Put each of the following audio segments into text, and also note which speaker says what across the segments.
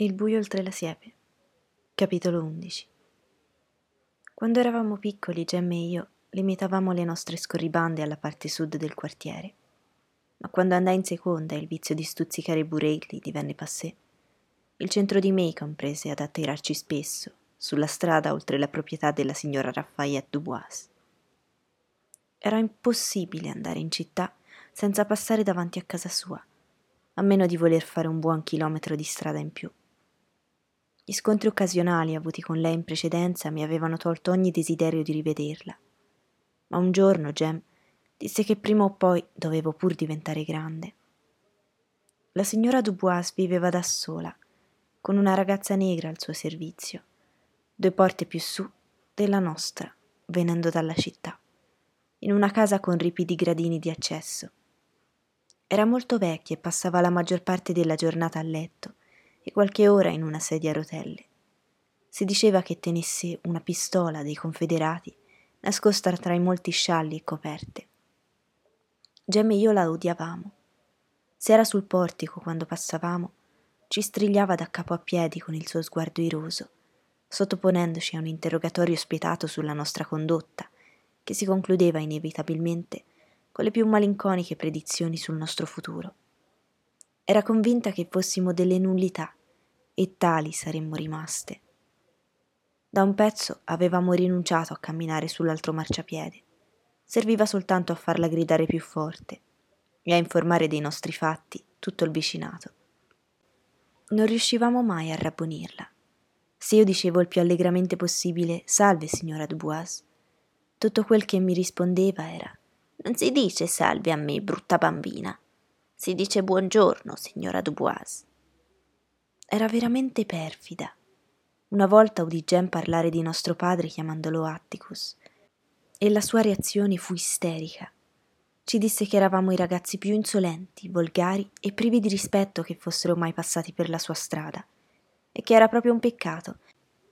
Speaker 1: Il buio oltre la siepe. Capitolo 11 Quando eravamo piccoli, Gem e io limitavamo le nostre scorribande alla parte sud del quartiere. Ma quando andai in seconda e il vizio di stuzzicare i burelli divenne passé, il centro di Macon prese ad attirarci spesso, sulla strada oltre la proprietà della signora Raffaillette Dubois. Era impossibile andare in città senza passare davanti a casa sua, a meno di voler fare un buon chilometro di strada in più. Gli scontri occasionali avuti con lei in precedenza mi avevano tolto ogni desiderio di rivederla. Ma un giorno Jem disse che prima o poi dovevo pur diventare grande. La signora Dubois viveva da sola, con una ragazza negra al suo servizio, due porte più su della nostra, venendo dalla città, in una casa con ripidi gradini di accesso. Era molto vecchia e passava la maggior parte della giornata a letto e qualche ora in una sedia a rotelle. Si diceva che tenesse una pistola dei confederati nascosta tra i molti scialli e coperte. Gem e io la odiavamo. Se era sul portico quando passavamo, ci strigliava da capo a piedi con il suo sguardo iroso, sottoponendoci a un interrogatorio spietato sulla nostra condotta, che si concludeva inevitabilmente con le più malinconiche predizioni sul nostro futuro. Era convinta che fossimo delle nullità e tali saremmo rimaste. Da un pezzo avevamo rinunciato a camminare sull'altro marciapiede. Serviva soltanto a farla gridare più forte e a informare dei nostri fatti tutto il vicinato. Non riuscivamo mai a rabbonirla. Se io dicevo il più allegramente possibile Salve, signora Dubois, tutto quel che mi rispondeva era Non si dice salve a me, brutta bambina. Si dice buongiorno, signora Dubois. Era veramente perfida. Una volta udì Jen parlare di nostro padre chiamandolo Atticus, e la sua reazione fu isterica. Ci disse che eravamo i ragazzi più insolenti, volgari e privi di rispetto che fossero mai passati per la sua strada, e che era proprio un peccato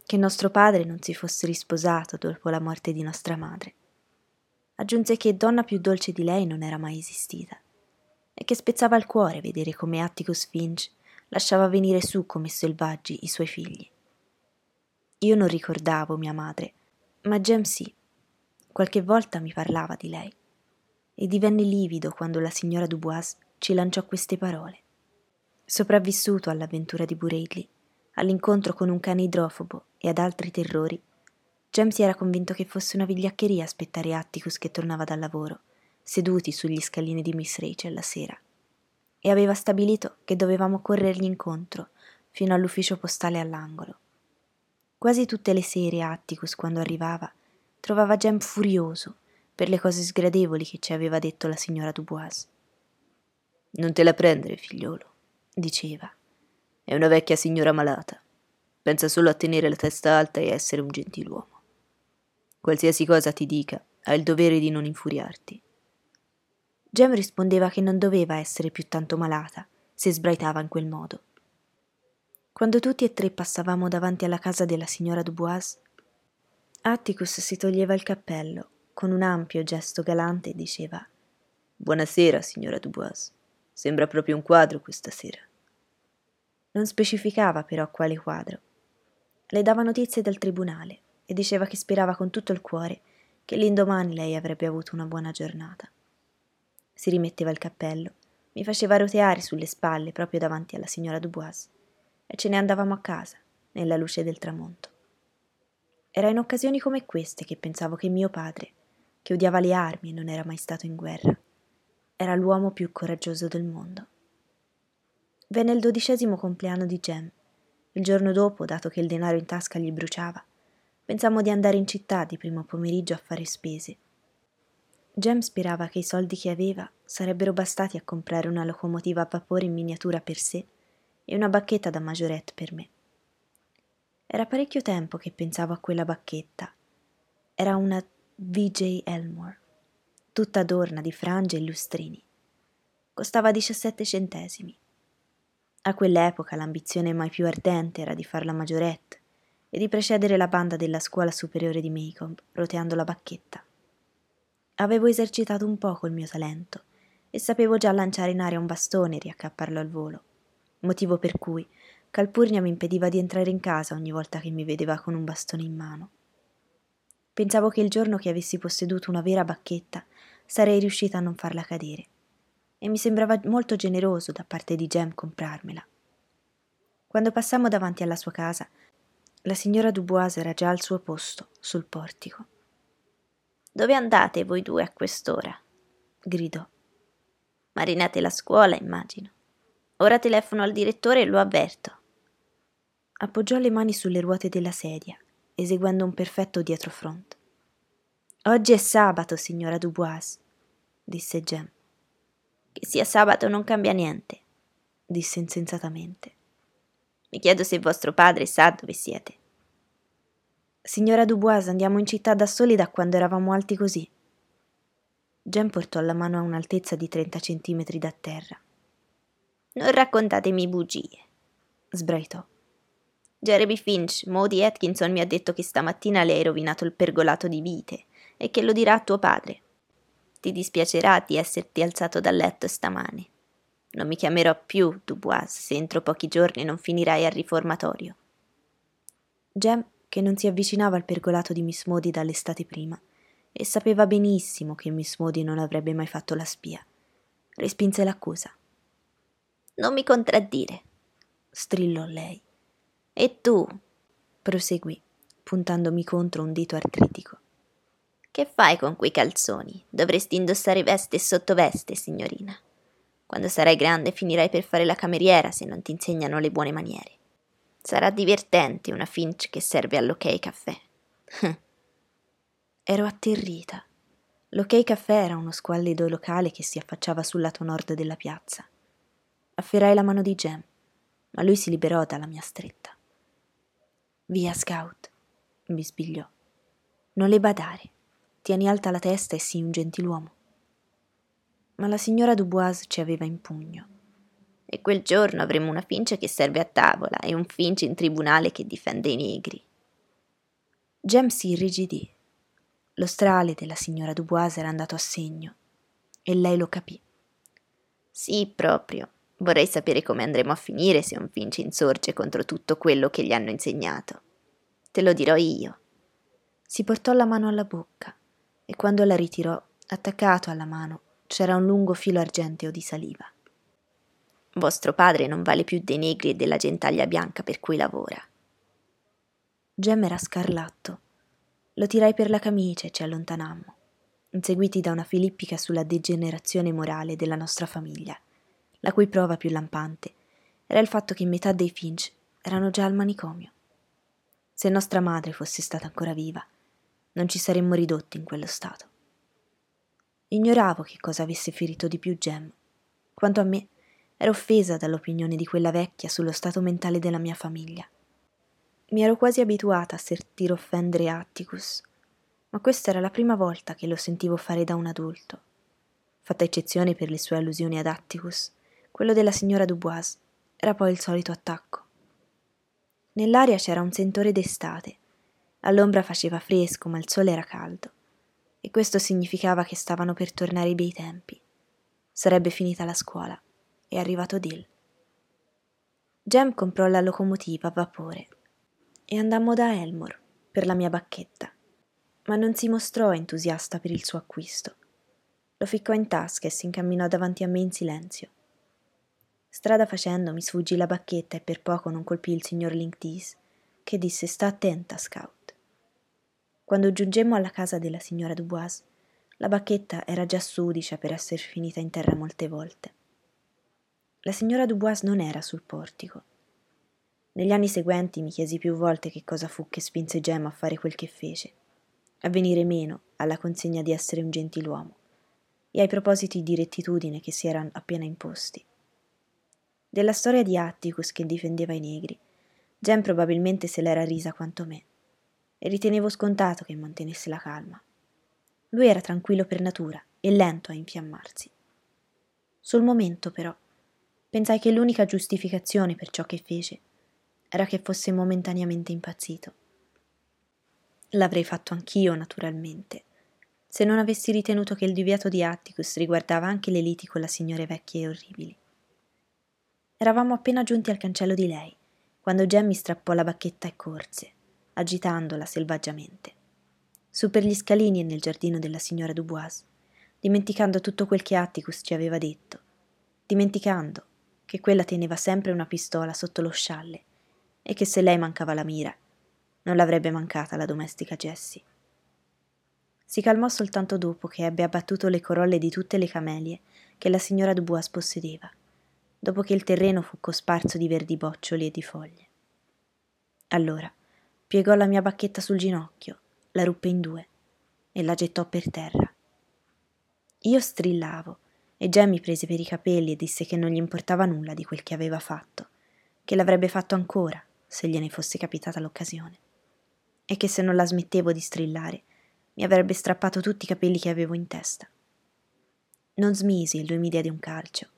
Speaker 1: che nostro padre non si fosse risposato dopo la morte di nostra madre. Aggiunse che donna più dolce di lei non era mai esistita, e che spezzava il cuore vedere come Atticus Finch lasciava venire su come selvaggi i suoi figli. Io non ricordavo mia madre, ma Jem sì. Qualche volta mi parlava di lei e divenne livido quando la signora Dubois ci lanciò queste parole. Sopravvissuto all'avventura di Bureidley, all'incontro con un cane idrofobo e ad altri terrori, si era convinto che fosse una vigliaccheria aspettare Atticus che tornava dal lavoro, seduti sugli scalini di Miss Rachel la sera e aveva stabilito che dovevamo corrergli incontro fino all'ufficio postale all'angolo. Quasi tutte le sere Atticus, quando arrivava, trovava Gem furioso per le cose sgradevoli che ci aveva detto la signora Dubois. Non te la prendere, figliolo, diceva. È una vecchia signora malata. Pensa solo a tenere la testa alta e essere un gentiluomo. Qualsiasi cosa ti dica, hai il dovere di non infuriarti. Gem rispondeva che non doveva essere più tanto malata se sbraitava in quel modo. Quando tutti e tre passavamo davanti alla casa della signora Dubois, Atticus si toglieva il cappello con un ampio gesto galante e diceva Buonasera, signora Dubois. Sembra proprio un quadro questa sera. Non specificava però quale quadro. Le dava notizie dal tribunale e diceva che sperava con tutto il cuore che l'indomani lei avrebbe avuto una buona giornata si rimetteva il cappello, mi faceva roteare sulle spalle proprio davanti alla signora Dubois e ce ne andavamo a casa, nella luce del tramonto. Era in occasioni come queste che pensavo che mio padre, che odiava le armi e non era mai stato in guerra, era l'uomo più coraggioso del mondo. Venne il dodicesimo compleanno di Jem. Il giorno dopo, dato che il denaro in tasca gli bruciava, pensammo di andare in città di primo pomeriggio a fare spese Jem sperava che i soldi che aveva sarebbero bastati a comprare una locomotiva a vapore in miniatura per sé e una bacchetta da maggiorette per me. Era parecchio tempo che pensavo a quella bacchetta. Era una VJ Elmore, tutta adorna di frange e lustrini. Costava 17 centesimi. A quell'epoca l'ambizione mai più ardente era di far la maggiorette e di precedere la banda della scuola superiore di Maycomb roteando la bacchetta. Avevo esercitato un poco il mio talento e sapevo già lanciare in aria un bastone e riaccapparlo al volo, motivo per cui, Calpurnia mi impediva di entrare in casa ogni volta che mi vedeva con un bastone in mano. Pensavo che il giorno che avessi posseduto una vera bacchetta sarei riuscita a non farla cadere. E mi sembrava molto generoso da parte di Jem comprarmela. Quando passammo davanti alla sua casa, la signora Dubois era già al suo posto, sul portico. Dove andate voi due a quest'ora? gridò. Marinate la scuola, immagino. Ora telefono al direttore e lo avverto. Appoggiò le mani sulle ruote della sedia eseguendo un perfetto dietrofront. Oggi è sabato, signora Dubois, disse Jem. Che sia sabato non cambia niente, disse insensatamente. Mi chiedo se vostro padre sa dove siete. Signora Dubois, andiamo in città da soli da quando eravamo alti così. Jem portò la mano a un'altezza di 30 centimetri da terra. Non raccontatemi bugie, sbraitò. Jeremy Finch, Maudie Atkinson mi ha detto che stamattina le hai rovinato il pergolato di vite e che lo dirà a tuo padre. Ti dispiacerà di esserti alzato dal letto stamane. Non mi chiamerò più Dubois se entro pochi giorni non finirai al riformatorio. Jem, che non si avvicinava al pergolato di Miss Modi dall'estate prima, e sapeva benissimo che Miss Modi non avrebbe mai fatto la spia, respinse l'accusa. Non mi contraddire, strillò lei. E tu? proseguì, puntandomi contro un dito artritico. Che fai con quei calzoni? Dovresti indossare veste e sottoveste, signorina. Quando sarai grande finirai per fare la cameriera se non ti insegnano le buone maniere. Sarà divertente una Finch che serve all'Ok Caffè. Ero atterrita. L'Ok Caffè era uno squallido locale che si affacciava sul lato nord della piazza. Afferrai la mano di Jem, ma lui si liberò dalla mia stretta. Via, Scout, bisbigliò. Non le badare. Tieni alta la testa e sii un gentiluomo. Ma la signora Dubois ci aveva in pugno. E quel giorno avremo una Finch che serve a tavola e un Finch in tribunale che difende i negri. Jem si irrigidì. Lo strale della signora Dubois era andato a segno e lei lo capì. Sì, proprio. Vorrei sapere come andremo a finire se un Finch insorge contro tutto quello che gli hanno insegnato. Te lo dirò io. Si portò la mano alla bocca e quando la ritirò, attaccato alla mano, c'era un lungo filo argenteo di saliva. Vostro padre non vale più dei negri e della gentaglia bianca per cui lavora. Gem era scarlatto. Lo tirai per la camicia e ci allontanammo, inseguiti da una filippica sulla degenerazione morale della nostra famiglia la cui prova più lampante era il fatto che metà dei Finch erano già al manicomio. Se nostra madre fosse stata ancora viva, non ci saremmo ridotti in quello stato. Ignoravo che cosa avesse ferito di più Jem. Quanto a me, ero offesa dall'opinione di quella vecchia sullo stato mentale della mia famiglia. Mi ero quasi abituata a sentire offendere Atticus, ma questa era la prima volta che lo sentivo fare da un adulto. Fatta eccezione per le sue allusioni ad Atticus, quello della signora Dubois era poi il solito attacco. Nell'aria c'era un sentore d'estate. All'ombra faceva fresco, ma il sole era caldo. E questo significava che stavano per tornare i bei tempi. Sarebbe finita la scuola. È arrivato Dill. Jem comprò la locomotiva a vapore e andammo da Elmore per la mia bacchetta, ma non si mostrò entusiasta per il suo acquisto. Lo ficcò in tasca e si incamminò davanti a me in silenzio. Strada facendo mi sfuggì la bacchetta e per poco non colpì il signor Linktease, che disse sta attenta, Scout. Quando giungemmo alla casa della signora Dubois, la bacchetta era già sudicia per essere finita in terra molte volte. La signora Dubois non era sul portico. Negli anni seguenti mi chiesi più volte che cosa fu che spinse Gemma a fare quel che fece, a venire meno alla consegna di essere un gentiluomo e ai propositi di rettitudine che si erano appena imposti. Della storia di Atticus che difendeva i negri, Jen probabilmente se l'era risa quanto me, e ritenevo scontato che mantenesse la calma. Lui era tranquillo per natura e lento a infiammarsi. Sul momento, però, pensai che l'unica giustificazione per ciò che fece era che fosse momentaneamente impazzito. L'avrei fatto anch'io, naturalmente, se non avessi ritenuto che il divieto di Atticus riguardava anche le liti con la signore vecchie e orribili. Eravamo appena giunti al cancello di lei quando Jem mi strappò la bacchetta e corse, agitandola selvaggiamente. Su per gli scalini e nel giardino della signora Dubois, dimenticando tutto quel che Atticus ci aveva detto, dimenticando che quella teneva sempre una pistola sotto lo scialle e che se lei mancava la mira, non l'avrebbe mancata la domestica Jessie. Si calmò soltanto dopo che ebbe abbattuto le corolle di tutte le camelie che la signora Dubois possedeva, dopo che il terreno fu cosparso di verdi boccioli e di foglie. Allora piegò la mia bacchetta sul ginocchio, la ruppe in due e la gettò per terra. Io strillavo e Jem mi prese per i capelli e disse che non gli importava nulla di quel che aveva fatto, che l'avrebbe fatto ancora se gliene fosse capitata l'occasione, e che se non la smettevo di strillare mi avrebbe strappato tutti i capelli che avevo in testa. Non smisi e lui mi diede un calcio.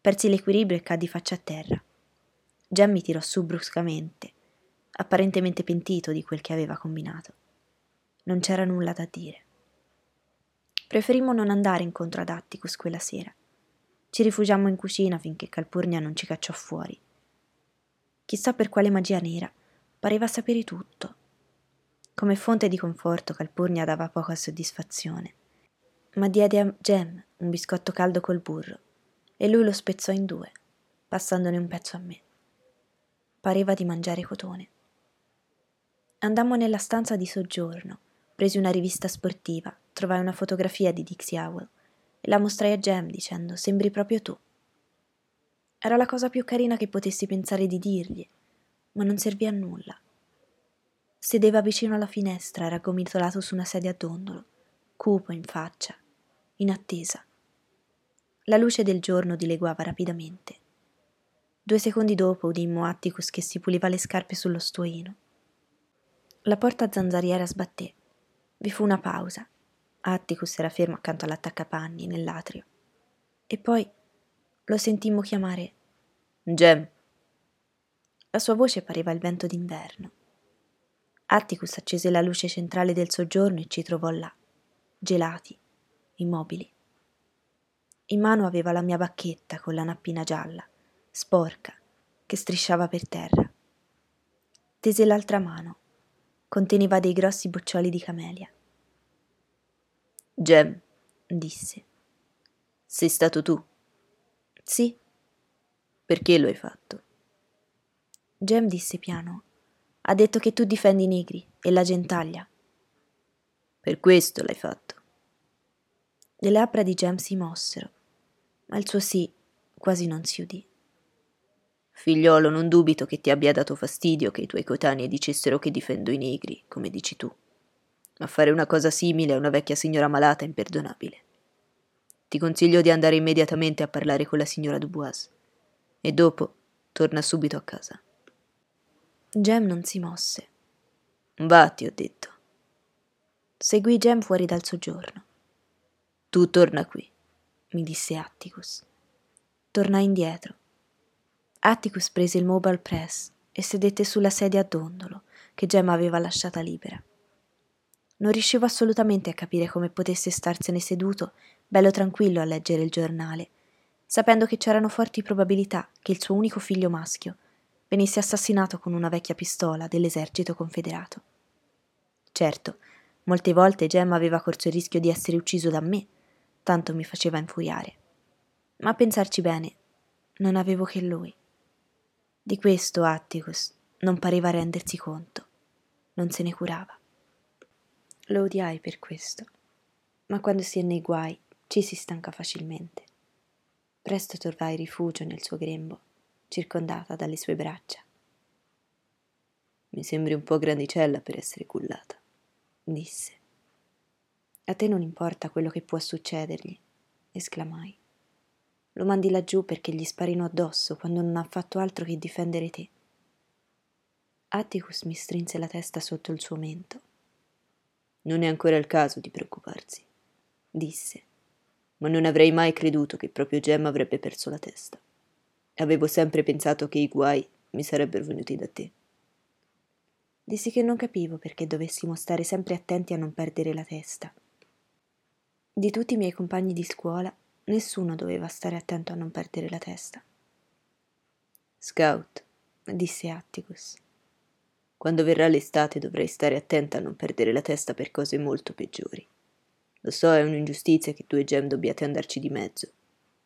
Speaker 1: Persi l'equilibrio e caddi faccia a terra. Jem mi tirò su bruscamente, apparentemente pentito di quel che aveva combinato. Non c'era nulla da dire. Preferimmo non andare incontro ad Atticus quella sera. Ci rifugiammo in cucina finché Calpurnia non ci cacciò fuori. Chissà per quale magia nera, pareva sapere tutto come fonte di conforto Calpurnia dava poca soddisfazione, ma diede a Jem un biscotto caldo col burro e lui lo spezzò in due, passandone un pezzo a me. Pareva di mangiare cotone. Andammo nella stanza di soggiorno, presi una rivista sportiva, trovai una fotografia di Dixie Howell e la mostrai a Jem dicendo sembri proprio tu. Era la cosa più carina che potessi pensare di dirgli, ma non servì a nulla. Sedeva vicino alla finestra, raggomitolato su una sedia a dondolo, cupo in faccia, in attesa. La luce del giorno dileguava rapidamente. Due secondi dopo udimmo Atticus che si puliva le scarpe sullo stuoino. La porta zanzariera sbatté. Vi fu una pausa. Atticus era fermo accanto all'attaccapanni, nell'atrio. E poi lo sentimmo chiamare Gem. La sua voce pareva il vento d'inverno. Atticus accese la luce centrale del soggiorno e ci trovò là, gelati, immobili. In mano aveva la mia bacchetta con la nappina gialla, sporca, che strisciava per terra. Tese l'altra mano, conteneva dei grossi boccioli di camelia.
Speaker 2: Gem, disse. Sei stato tu?
Speaker 1: Sì.
Speaker 2: Perché lo hai fatto?
Speaker 1: Gem disse piano. Ha detto che tu difendi i negri e la gentaglia.
Speaker 2: Per questo l'hai fatto.
Speaker 1: Le labbra di Jem si mossero, ma il suo sì quasi non si udì.
Speaker 2: Figliolo, non dubito che ti abbia dato fastidio che i tuoi coetanei dicessero che difendo i negri, come dici tu. Ma fare una cosa simile a una vecchia signora malata è imperdonabile. Ti consiglio di andare immediatamente a parlare con la signora Dubois. E dopo torna subito a casa.
Speaker 1: Jem non si mosse.
Speaker 2: Va, ti ho detto.
Speaker 1: Seguì Jem fuori dal soggiorno.
Speaker 2: Tu torna qui,
Speaker 1: mi disse Atticus. Tornai indietro. Atticus prese il mobile press e sedette sulla sedia a dondolo che Jem aveva lasciata libera. Non riuscivo assolutamente a capire come potesse starsene seduto, bello tranquillo a leggere il giornale, sapendo che c'erano forti probabilità che il suo unico figlio maschio venisse assassinato con una vecchia pistola dell'esercito confederato. Certo, molte volte Gemma aveva corso il rischio di essere ucciso da me, tanto mi faceva infuriare. Ma a pensarci bene, non avevo che lui. Di questo Atticus non pareva rendersi conto, non se ne curava. Lo odiai per questo, ma quando si è nei guai ci si stanca facilmente. Presto trovai rifugio nel suo grembo circondata dalle sue braccia.
Speaker 2: Mi sembri un po' grandicella per essere cullata,
Speaker 1: disse. A te non importa quello che può succedergli, esclamai. Lo mandi laggiù perché gli sparino addosso quando non ha fatto altro che difendere te. Atticus mi strinse la testa sotto il suo mento.
Speaker 2: Non è ancora il caso di preoccuparsi, disse, ma non avrei mai creduto che proprio Gemma avrebbe perso la testa. Avevo sempre pensato che i guai mi sarebbero venuti da te.
Speaker 1: Dissi che non capivo perché dovessimo stare sempre attenti a non perdere la testa. Di tutti i miei compagni di scuola, nessuno doveva stare attento a non perdere la testa.
Speaker 2: Scout,
Speaker 1: disse Atticus.
Speaker 2: Quando verrà l'estate dovrai stare attenta a non perdere la testa per cose molto peggiori. Lo so, è un'ingiustizia che tu e Jem dobbiate andarci di mezzo,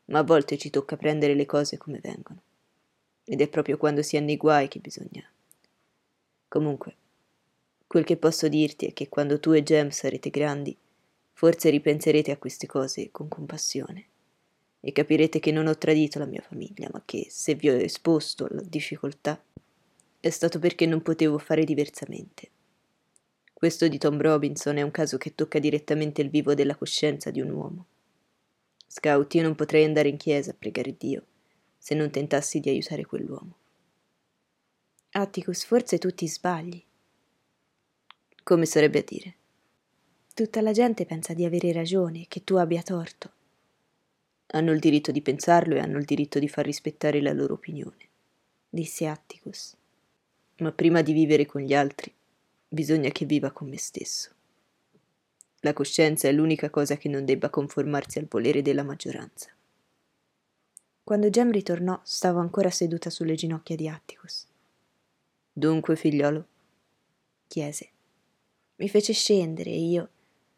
Speaker 2: ma a volte ci tocca prendere le cose come vengono. Ed è proprio quando si è nei guai che bisogna. Comunque, quel che posso dirti è che quando tu e Jem sarete grandi, forse ripenserete a queste cose con compassione e capirete che non ho tradito la mia famiglia, ma che se vi ho esposto alla difficoltà è stato perché non potevo fare diversamente. Questo di Tom Robinson è un caso che tocca direttamente il vivo della coscienza di un uomo. Scout, io non potrei andare in chiesa a pregare Dio se non tentassi di aiutare quell'uomo.
Speaker 1: Atticus, forse tu ti sbagli.
Speaker 2: Come sarebbe a dire?
Speaker 1: Tutta la gente pensa di avere ragione, che tu abbia torto.
Speaker 2: Hanno il diritto di pensarlo e hanno il diritto di far rispettare la loro opinione,
Speaker 1: disse Atticus.
Speaker 2: Ma prima di vivere con gli altri, bisogna che viva con me stesso. La coscienza è l'unica cosa che non debba conformarsi al volere della maggioranza.
Speaker 1: Quando Gem ritornò, stavo ancora seduta sulle ginocchia di Atticus.
Speaker 2: Dunque, figliolo?
Speaker 1: chiese. Mi fece scendere e io,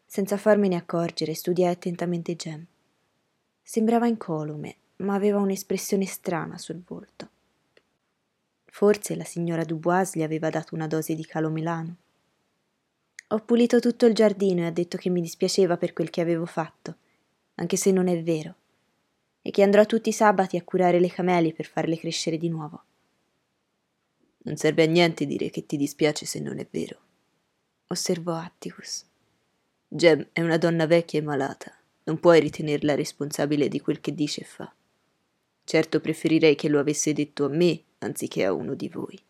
Speaker 1: senza farmene accorgere, studiai attentamente Gem. Sembrava incolume, ma aveva un'espressione strana sul volto. Forse la signora Dubois gli aveva dato una dose di calomelano. Ho pulito tutto il giardino e ha detto che mi dispiaceva per quel che avevo fatto, anche se non è vero, e che andrò tutti i sabati a curare le camelie per farle crescere di nuovo.
Speaker 2: Non serve a niente dire che ti dispiace se non è vero,
Speaker 1: osservò Atticus.
Speaker 2: Gem è una donna vecchia e malata, non puoi ritenerla responsabile di quel che dice e fa. Certo preferirei che lo avesse detto a me anziché a uno di voi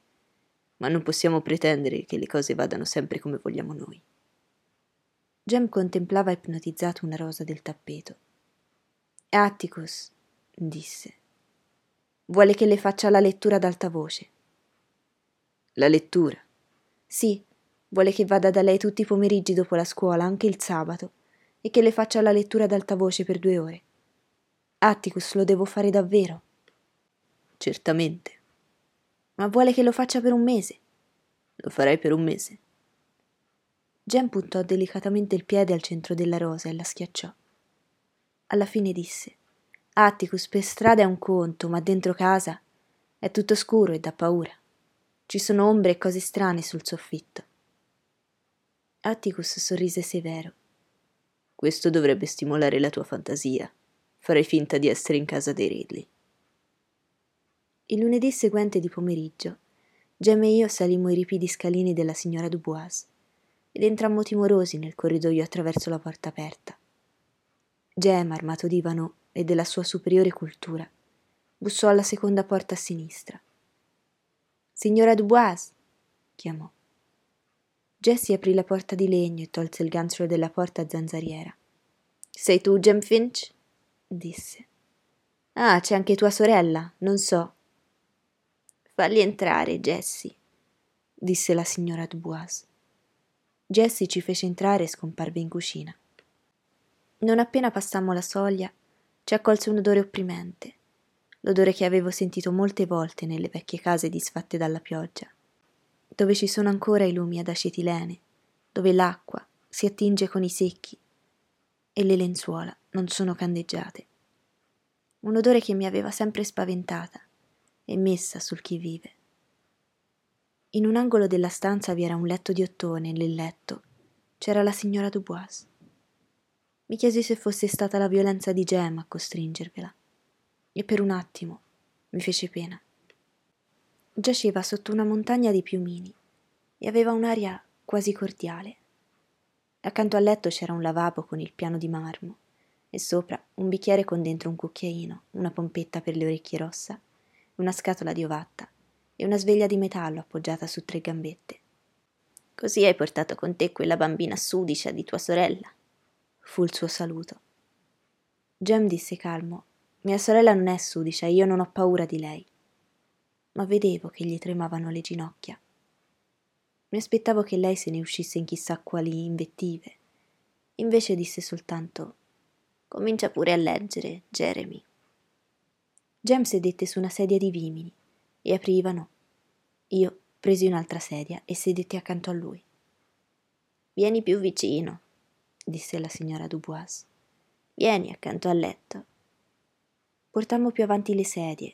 Speaker 2: ma non possiamo pretendere che le cose vadano sempre come vogliamo noi.
Speaker 1: Jem contemplava ipnotizzato una rosa del tappeto. Atticus, disse, vuole che le faccia la lettura ad alta voce.
Speaker 2: La lettura?
Speaker 1: Sì, vuole che vada da lei tutti i pomeriggi dopo la scuola, anche il sabato, e che le faccia la lettura ad alta voce per due ore. Atticus, lo devo fare davvero.
Speaker 2: Certamente
Speaker 1: ma vuole che lo faccia per un mese.
Speaker 2: Lo farei per un mese.
Speaker 1: Jen puntò delicatamente il piede al centro della rosa e la schiacciò. Alla fine disse: Atticus, per strada è un conto, ma dentro casa è tutto scuro e dà paura. Ci sono ombre e cose strane sul soffitto. Atticus sorrise severo.
Speaker 2: Questo dovrebbe stimolare la tua fantasia. Farei finta di essere in casa dei Ridley.
Speaker 1: Il lunedì seguente di pomeriggio, Gem e io salimmo i ripidi scalini della signora Dubois ed entrammo timorosi nel corridoio attraverso la porta aperta. Gem, armato d'ivano e della sua superiore cultura, bussò alla seconda porta a sinistra. Signora Dubois, chiamò. Jessie aprì la porta di legno e tolse il gancio della porta zanzariera. Sei tu, Gem Finch? disse. Ah, c'è anche tua sorella, non so. Falli entrare, Jessie, disse la signora Dubois. Jessie ci fece entrare e scomparve in cucina. Non appena passammo la soglia, ci accolse un odore opprimente, l'odore che avevo sentito molte volte nelle vecchie case disfatte dalla pioggia, dove ci sono ancora i lumi ad acetilene, dove l'acqua si attinge con i secchi e le lenzuola non sono candeggiate. Un odore che mi aveva sempre spaventata e messa sul chi vive. In un angolo della stanza vi era un letto di ottone e nel letto c'era la signora Dubois. Mi chiesi se fosse stata la violenza di Gem a costringervela e per un attimo mi fece pena. Giaceva sotto una montagna di piumini e aveva un'aria quasi cordiale. Accanto al letto c'era un lavabo con il piano di marmo e sopra un bicchiere con dentro un cucchiaino, una pompetta per le orecchie rossa una scatola di ovatta e una sveglia di metallo appoggiata su tre gambette. Così hai portato con te quella bambina sudicia di tua sorella, fu il suo saluto. Jem disse calmo: Mia sorella non è sudicia io non ho paura di lei. Ma vedevo che gli tremavano le ginocchia. Mi aspettavo che lei se ne uscisse in chissà quali invettive. Invece disse soltanto: Comincia pure a leggere, Jeremy. Jem sedette su una sedia di vimini e aprivano, Io presi un'altra sedia e sedetti accanto a lui. Vieni più vicino, disse la signora Dubois. Vieni accanto al letto. Portammo più avanti le sedie.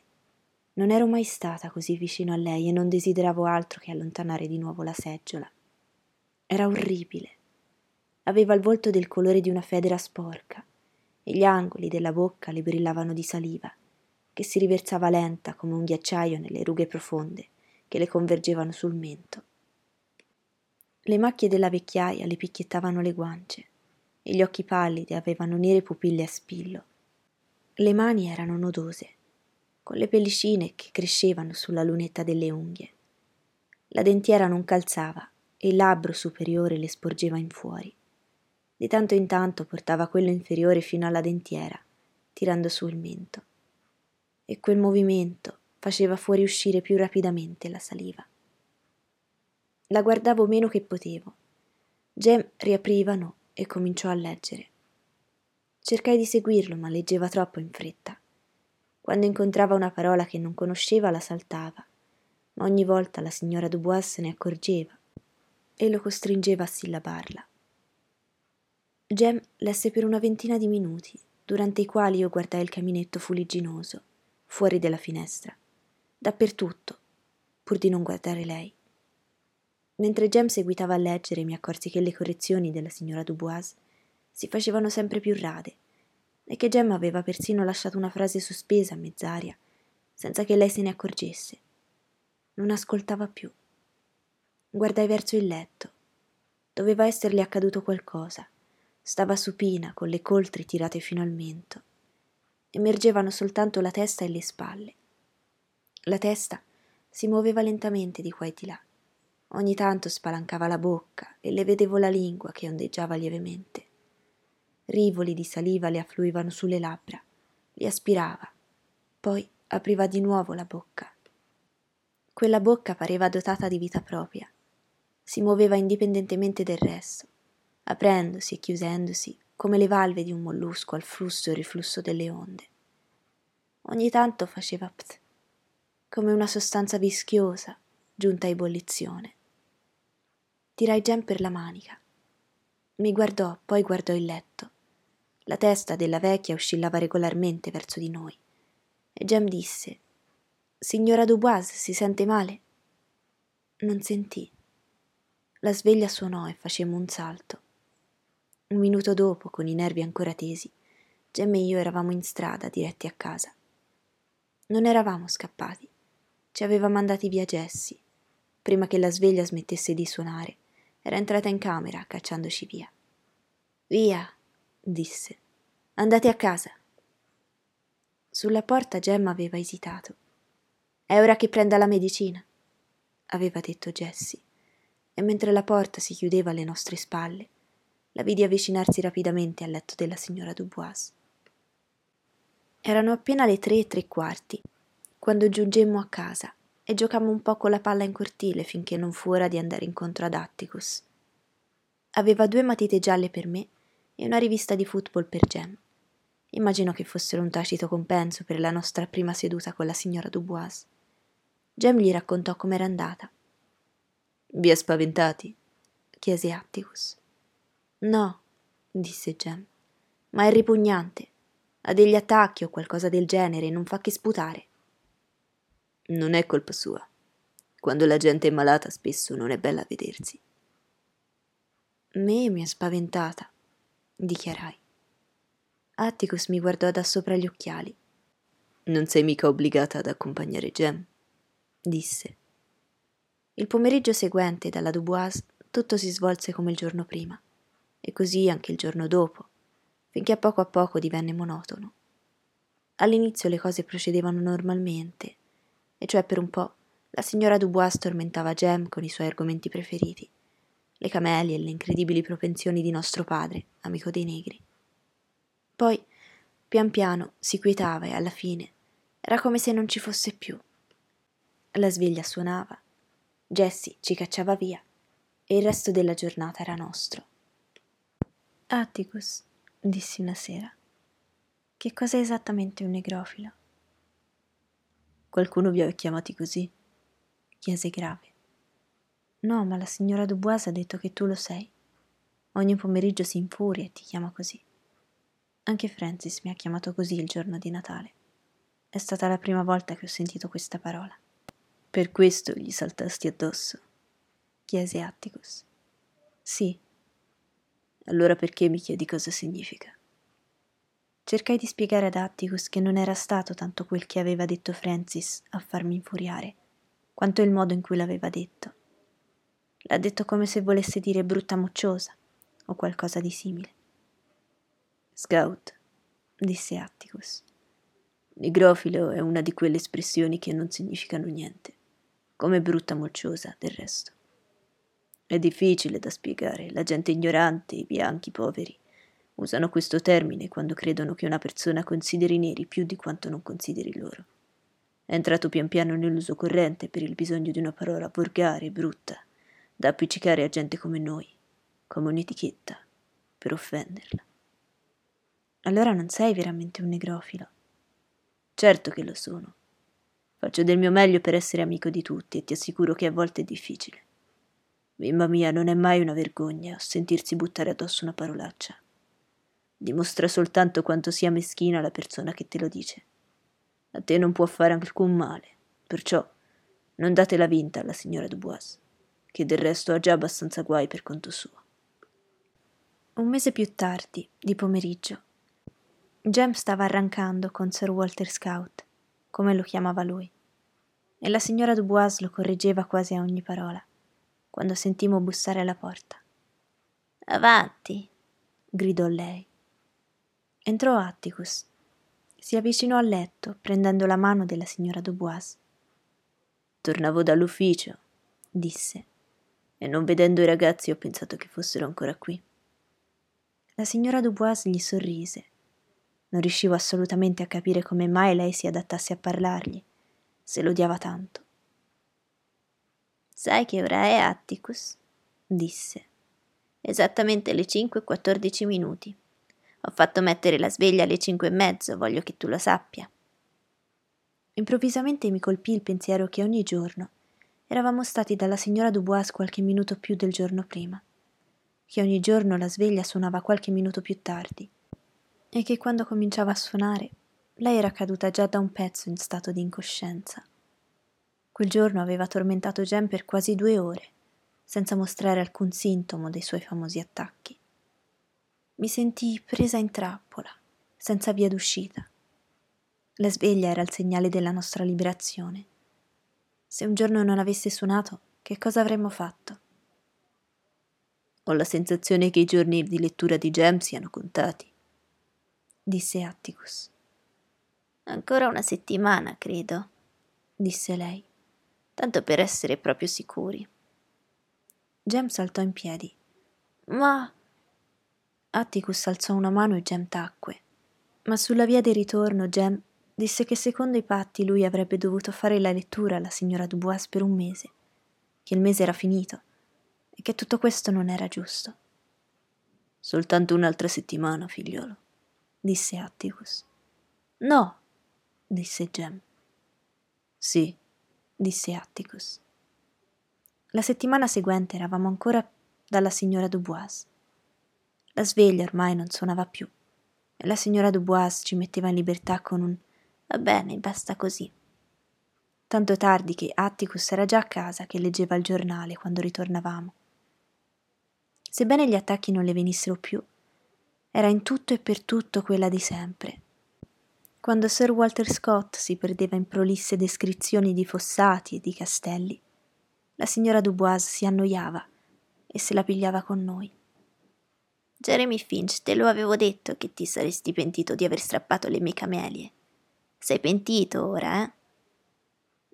Speaker 1: Non ero mai stata così vicino a lei e non desideravo altro che allontanare di nuovo la seggiola. Era orribile. Aveva il volto del colore di una federa sporca e gli angoli della bocca le brillavano di saliva, che si riversava lenta come un ghiacciaio nelle rughe profonde che le convergevano sul mento. Le macchie della vecchiaia le picchiettavano le guance e gli occhi pallidi avevano nere pupille a spillo. Le mani erano nodose, con le pellicine che crescevano sulla lunetta delle unghie. La dentiera non calzava e il labbro superiore le sporgeva in fuori. Di tanto in tanto portava quello inferiore fino alla dentiera, tirando su il mento. E quel movimento faceva fuoriuscire più rapidamente la saliva. La guardavo meno che potevo. Gem riaprivano e cominciò a leggere. Cercai di seguirlo, ma leggeva troppo in fretta. Quando incontrava una parola che non conosceva la saltava, ma ogni volta la signora Dubois se ne accorgeva e lo costringeva a sillabarla. Gem lesse per una ventina di minuti, durante i quali io guardai il caminetto fuligginoso, fuori della finestra, dappertutto, pur di non guardare lei. Mentre Jem seguitava a leggere mi accorsi che le correzioni della signora Dubois si facevano sempre più rade e che Jem aveva persino lasciato una frase sospesa a mezz'aria, senza che lei se ne accorgesse. Non ascoltava più. Guardai verso il letto. Doveva esserle accaduto qualcosa. Stava supina, con le coltri tirate fino al mento. Emergevano soltanto la testa e le spalle. La testa si muoveva lentamente di qua e di là Ogni tanto spalancava la bocca e le vedevo la lingua che ondeggiava lievemente. Rivoli di saliva le affluivano sulle labbra, li aspirava, poi apriva di nuovo la bocca. Quella bocca pareva dotata di vita propria. Si muoveva indipendentemente del resto, aprendosi e chiudendosi come le valve di un mollusco al flusso e riflusso delle onde. Ogni tanto faceva pt, come una sostanza vischiosa giunta a ebollizione. Tirai Jem per la manica. Mi guardò, poi guardò il letto. La testa della vecchia oscillava regolarmente verso di noi. E Jem disse: Signora Dubois, si sente male? Non sentì. La sveglia suonò e facemmo un salto. Un minuto dopo, con i nervi ancora tesi, Jem e io eravamo in strada, diretti a casa. Non eravamo scappati. Ci aveva mandati via Jessie, prima che la sveglia smettesse di suonare era entrata in camera, cacciandoci via. Via, disse. Andate a casa. Sulla porta Gemma aveva esitato. È ora che prenda la medicina, aveva detto Jessie, e mentre la porta si chiudeva alle nostre spalle, la vidi avvicinarsi rapidamente al letto della signora Dubois. Erano appena le tre e tre quarti, quando giungemmo a casa e giocammo un po' con la palla in cortile finché non fu ora di andare incontro ad Atticus. Aveva due matite gialle per me e una rivista di football per Jem. Immagino che fossero un tacito compenso per la nostra prima seduta con la signora Dubois. Jem gli raccontò com'era andata.
Speaker 2: Vi è spaventati?
Speaker 1: chiese Atticus. No, disse Jem, ma è ripugnante. Ha degli attacchi o qualcosa del genere non fa che sputare.
Speaker 2: Non è colpa sua. Quando la gente è malata spesso non è bella a vedersi.
Speaker 1: Me mi è spaventata, dichiarai. Atticus mi guardò da sopra gli occhiali.
Speaker 2: Non sei mica obbligata ad accompagnare Jem, disse.
Speaker 1: Il pomeriggio seguente dalla Dubois tutto si svolse come il giorno prima, e così anche il giorno dopo, finché a poco a poco divenne monotono. All'inizio le cose procedevano normalmente, e cioè per un po' la signora Dubois tormentava Jem con i suoi argomenti preferiti, le camelie e le incredibili propensioni di nostro padre, amico dei negri. Poi, pian piano, si quietava e alla fine era come se non ci fosse più. La sveglia suonava, Jessie ci cacciava via e il resto della giornata era nostro. Atticus, dissi una sera, che cos'è esattamente un negrofilo?
Speaker 2: Qualcuno vi ha chiamati così?
Speaker 1: chiese grave. No, ma la signora Dubois ha detto che tu lo sei. Ogni pomeriggio si infuria e ti chiama così. Anche Francis mi ha chiamato così il giorno di Natale. È stata la prima volta che ho sentito questa parola.
Speaker 2: Per questo gli saltasti addosso?
Speaker 1: chiese Atticus. Sì.
Speaker 2: Allora perché mi chiedi cosa significa?
Speaker 1: Cercai di spiegare ad Atticus che non era stato tanto quel che aveva detto Francis a farmi infuriare, quanto il modo in cui l'aveva detto. L'ha detto come se volesse dire brutta mocciosa o qualcosa di simile.
Speaker 2: Scout, disse Atticus. Nigrofilo è una di quelle espressioni che non significano niente, come brutta mocciosa del resto. È difficile da spiegare, la gente ignorante, i bianchi, poveri, usano questo termine quando credono che una persona consideri i neri più di quanto non consideri loro. È entrato pian piano nell'uso corrente per il bisogno di una parola volgare e brutta, da appiccicare a gente come noi, come un'etichetta, per offenderla.
Speaker 1: Allora non sei veramente un negrofilo.
Speaker 2: Certo che lo sono. Faccio del mio meglio per essere amico di tutti e ti assicuro che a volte è difficile. Bimba mia, non è mai una vergogna sentirsi buttare addosso una parolaccia. Dimostra soltanto quanto sia meschina la persona che te lo dice. A te non può fare alcun male, perciò non date la vinta alla signora Dubois, che del resto ha già abbastanza guai per conto suo.
Speaker 1: Un mese più tardi, di pomeriggio, Jem stava arrancando con Sir Walter Scout, come lo chiamava lui, e la signora Dubois lo correggeva quasi a ogni parola, quando sentimmo bussare alla porta.
Speaker 3: Avanti,
Speaker 1: gridò lei. Entrò Atticus. Si avvicinò al letto, prendendo la mano della signora Dubois.
Speaker 2: Tornavo dall'ufficio, disse, e non vedendo i ragazzi ho pensato che fossero ancora qui.
Speaker 1: La signora Dubois gli sorrise non riuscivo assolutamente a capire come mai lei si adattasse a parlargli, se l'odiava tanto.
Speaker 3: Sai che ora è Atticus? disse. Esattamente le cinque e quattordici minuti. Ho fatto mettere la sveglia alle cinque e mezzo, voglio che tu lo sappia.
Speaker 1: Improvvisamente mi colpì il pensiero che ogni giorno eravamo stati dalla signora Dubois qualche minuto più del giorno prima, che ogni giorno la sveglia suonava qualche minuto più tardi e che quando cominciava a suonare lei era caduta già da un pezzo in stato di incoscienza. Quel giorno aveva tormentato Jen per quasi due ore, senza mostrare alcun sintomo dei suoi famosi attacchi. Mi sentii presa in trappola, senza via d'uscita. La sveglia era il segnale della nostra liberazione. Se un giorno non avesse suonato, che cosa avremmo fatto?
Speaker 2: Ho la sensazione che i giorni di lettura di Jem siano contati
Speaker 1: disse Atticus.
Speaker 3: Ancora una settimana, credo,
Speaker 1: disse lei.
Speaker 3: Tanto per essere proprio sicuri.
Speaker 1: Jem saltò in piedi.
Speaker 3: Ma.
Speaker 1: Atticus alzò una mano e Jem tacque. Ma sulla via di ritorno Jem disse che secondo i patti lui avrebbe dovuto fare la lettura alla signora Dubois per un mese, che il mese era finito e che tutto questo non era giusto.
Speaker 2: Soltanto un'altra settimana, figliolo
Speaker 1: disse Atticus. No, disse Jem.
Speaker 2: Sì,
Speaker 1: disse Atticus. La settimana seguente eravamo ancora dalla signora Dubois. La sveglia ormai non suonava più e la signora Dubois ci metteva in libertà con un va bene, basta così. Tanto tardi che Atticus era già a casa che leggeva il giornale quando ritornavamo. Sebbene gli attacchi non le venissero più, era in tutto e per tutto quella di sempre. Quando Sir Walter Scott si perdeva in prolisse descrizioni di fossati e di castelli, la signora Dubois si annoiava e se la pigliava con noi.
Speaker 3: Jeremy Finch, te lo avevo detto che ti saresti pentito di aver strappato le mie camelie. Sei pentito ora, eh?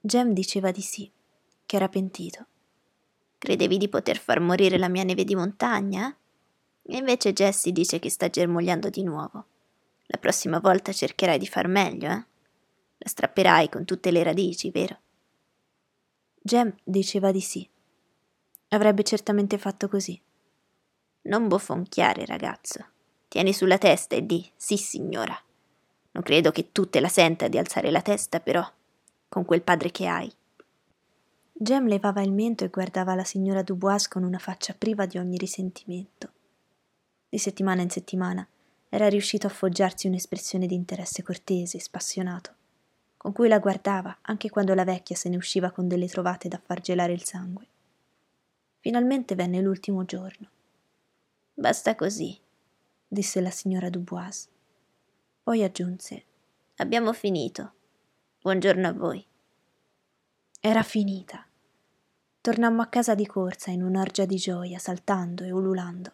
Speaker 1: Jem diceva di sì, che era pentito.
Speaker 3: Credevi di poter far morire la mia neve di montagna? E invece Jessie dice che sta germogliando di nuovo. La prossima volta cercherai di far meglio, eh? La strapperai con tutte le radici, vero?
Speaker 1: Jem diceva di sì. Avrebbe certamente fatto così.
Speaker 3: Non bofonchiare, ragazzo. Tieni sulla testa e di sì, signora. Non credo che tu te la senta di alzare la testa, però, con quel padre che hai.
Speaker 1: Jem levava il mento e guardava la signora Dubois con una faccia priva di ogni risentimento. Di settimana in settimana era riuscito a foggiarsi un'espressione di interesse cortese e spassionato, con cui la guardava anche quando la vecchia se ne usciva con delle trovate da far gelare il sangue. Finalmente venne l'ultimo giorno.
Speaker 3: Basta così,
Speaker 1: disse la signora Dubois. Poi aggiunse:
Speaker 3: Abbiamo finito. Buongiorno a voi.
Speaker 1: Era finita. Tornammo a casa di corsa in un'orgia di gioia, saltando e ululando.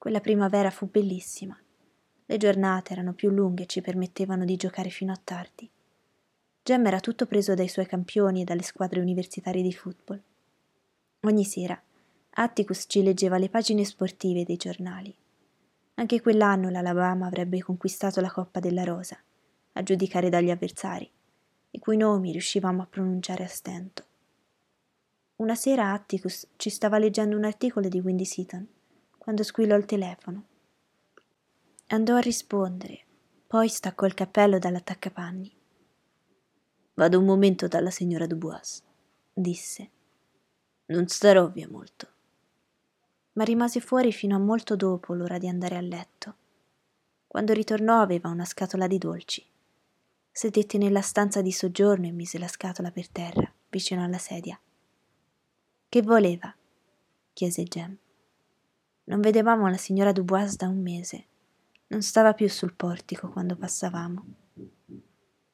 Speaker 1: Quella primavera fu bellissima. Le giornate erano più lunghe e ci permettevano di giocare fino a tardi. Gem era tutto preso dai suoi campioni e dalle squadre universitarie di football. Ogni sera Atticus ci leggeva le pagine sportive dei giornali. Anche quell'anno l'Alabama avrebbe conquistato la Coppa della Rosa, a giudicare dagli avversari, i cui nomi riuscivamo a pronunciare a stento. Una sera Atticus ci stava leggendo un articolo di Windy Seaton, quando squillò il telefono. Andò a rispondere, poi staccò il cappello dall'attaccapanni.
Speaker 2: Vado un momento dalla signora Dubois, disse. Non starò via molto.
Speaker 1: Ma rimase fuori fino a molto dopo l'ora di andare a letto. Quando ritornò aveva una scatola di dolci. Sedette nella stanza di soggiorno e mise la scatola per terra, vicino alla sedia. Che voleva? chiese Jem. Non vedevamo la signora Dubois da un mese. Non stava più sul portico quando passavamo.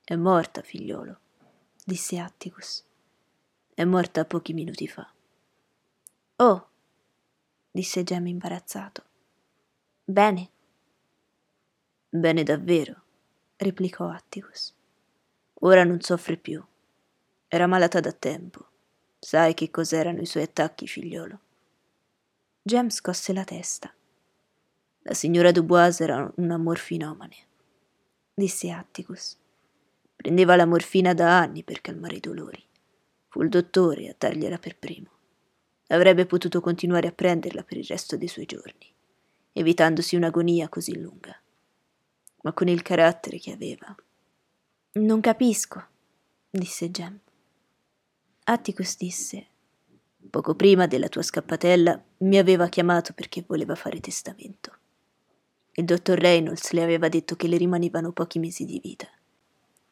Speaker 2: È morta, figliolo, disse Atticus. È morta pochi minuti fa.
Speaker 1: Oh, disse Gem imbarazzato. Bene.
Speaker 2: Bene davvero, replicò Atticus. Ora non soffre più. Era malata da tempo. Sai che cos'erano i suoi attacchi, figliolo?
Speaker 1: Gem scosse la testa.
Speaker 2: La signora Dubois era una morfinomane, disse Atticus. Prendeva la morfina da anni per calmare i dolori. Fu il dottore a dargliela per primo. Avrebbe potuto continuare a prenderla per il resto dei suoi giorni, evitandosi un'agonia così lunga. Ma con il carattere che aveva.
Speaker 1: Non capisco, disse Jem. Atticus disse:
Speaker 2: Poco prima della tua scappatella mi aveva chiamato perché voleva fare testamento. Il dottor Reynolds le aveva detto che le rimanevano pochi mesi di vita.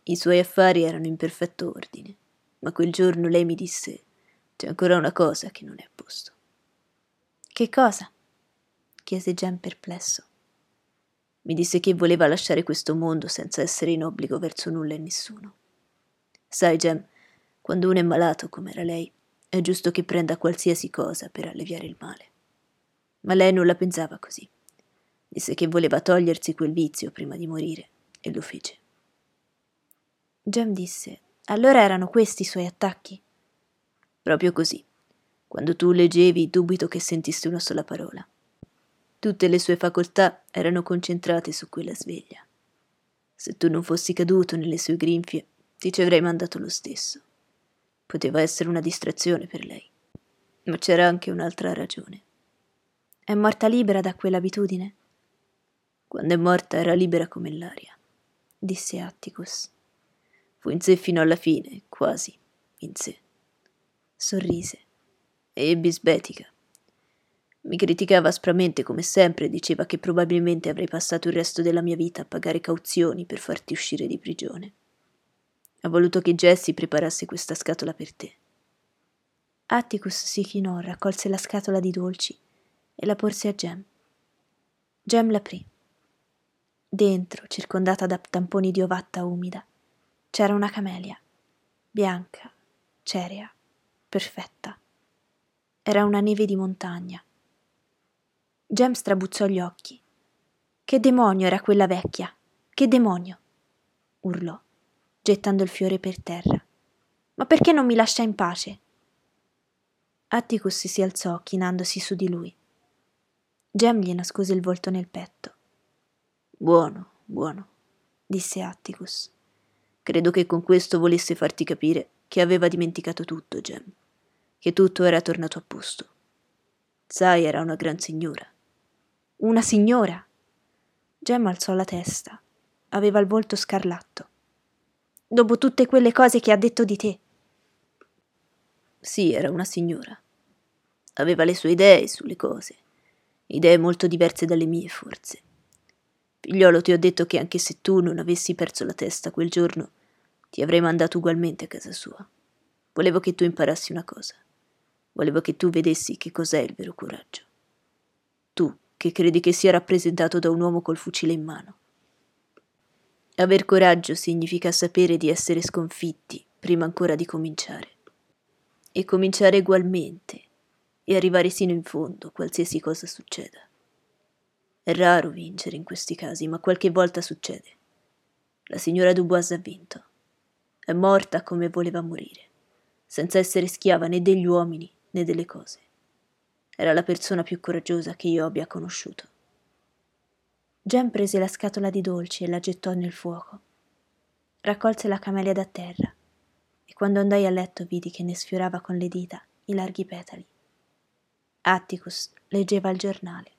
Speaker 2: I suoi affari erano in perfetto ordine, ma quel giorno lei mi disse c'è ancora una cosa che non è a posto.
Speaker 1: Che cosa? chiese Jen perplesso.
Speaker 2: Mi disse che voleva lasciare questo mondo senza essere in obbligo verso nulla e nessuno. Sai, Jem, quando uno è malato come era lei, è giusto che prenda qualsiasi cosa per alleviare il male. Ma lei non la pensava così. Disse che voleva togliersi quel vizio prima di morire e lo fece.
Speaker 1: Jem disse: Allora erano questi i suoi attacchi?
Speaker 2: Proprio così. Quando tu leggevi, dubito che sentissi una sola parola. Tutte le sue facoltà erano concentrate su quella sveglia. Se tu non fossi caduto nelle sue grinfie, ti ci avrei mandato lo stesso. Poteva essere una distrazione per lei. Ma c'era anche un'altra ragione.
Speaker 1: È morta libera da quell'abitudine?
Speaker 2: Quando è morta era libera come l'aria, disse Atticus. Fu in sé fino alla fine, quasi in sé
Speaker 1: sorrise.
Speaker 2: E bisbetica. Mi criticava aspramente come sempre e diceva che probabilmente avrei passato il resto della mia vita a pagare cauzioni per farti uscire di prigione. Ha voluto che Jessie preparasse questa scatola per te.
Speaker 1: Atticus si chinò, raccolse la scatola di dolci e la porse a Gem. Gem l'aprì. Dentro, circondata da tamponi di ovatta umida, c'era una camelia, bianca, cerea perfetta. Era una neve di montagna. Jem strabuzzò gli occhi. Che demonio era quella vecchia? Che demonio? urlò, gettando il fiore per terra. Ma perché non mi lascia in pace? Atticus si alzò, chinandosi su di lui. Jem gli nascose il volto nel petto.
Speaker 2: Buono, buono, disse Atticus. Credo che con questo volesse farti capire che aveva dimenticato tutto, Jem che tutto era tornato a posto. Sai, era una gran signora.
Speaker 1: Una signora? Gemma alzò la testa. Aveva il volto scarlatto. Dopo tutte quelle cose che ha detto di te.
Speaker 2: Sì, era una signora. Aveva le sue idee sulle cose, idee molto diverse dalle mie, forse. Figliolo, ti ho detto che anche se tu non avessi perso la testa quel giorno, ti avrei mandato ugualmente a casa sua. Volevo che tu imparassi una cosa. Volevo che tu vedessi che cos'è il vero coraggio. Tu, che credi che sia rappresentato da un uomo col fucile in mano. Aver coraggio significa sapere di essere sconfitti prima ancora di cominciare. E cominciare ugualmente e arrivare sino in fondo, qualsiasi cosa succeda. È raro vincere in questi casi, ma qualche volta succede. La signora Dubois ha vinto. È morta come voleva morire, senza essere schiava né degli uomini né delle cose. Era la persona più coraggiosa che io abbia conosciuto.
Speaker 1: Jen prese la scatola di dolci e la gettò nel fuoco. Raccolse la camelia da terra e quando andai a letto vidi che ne sfiorava con le dita i larghi petali. Atticus leggeva il giornale.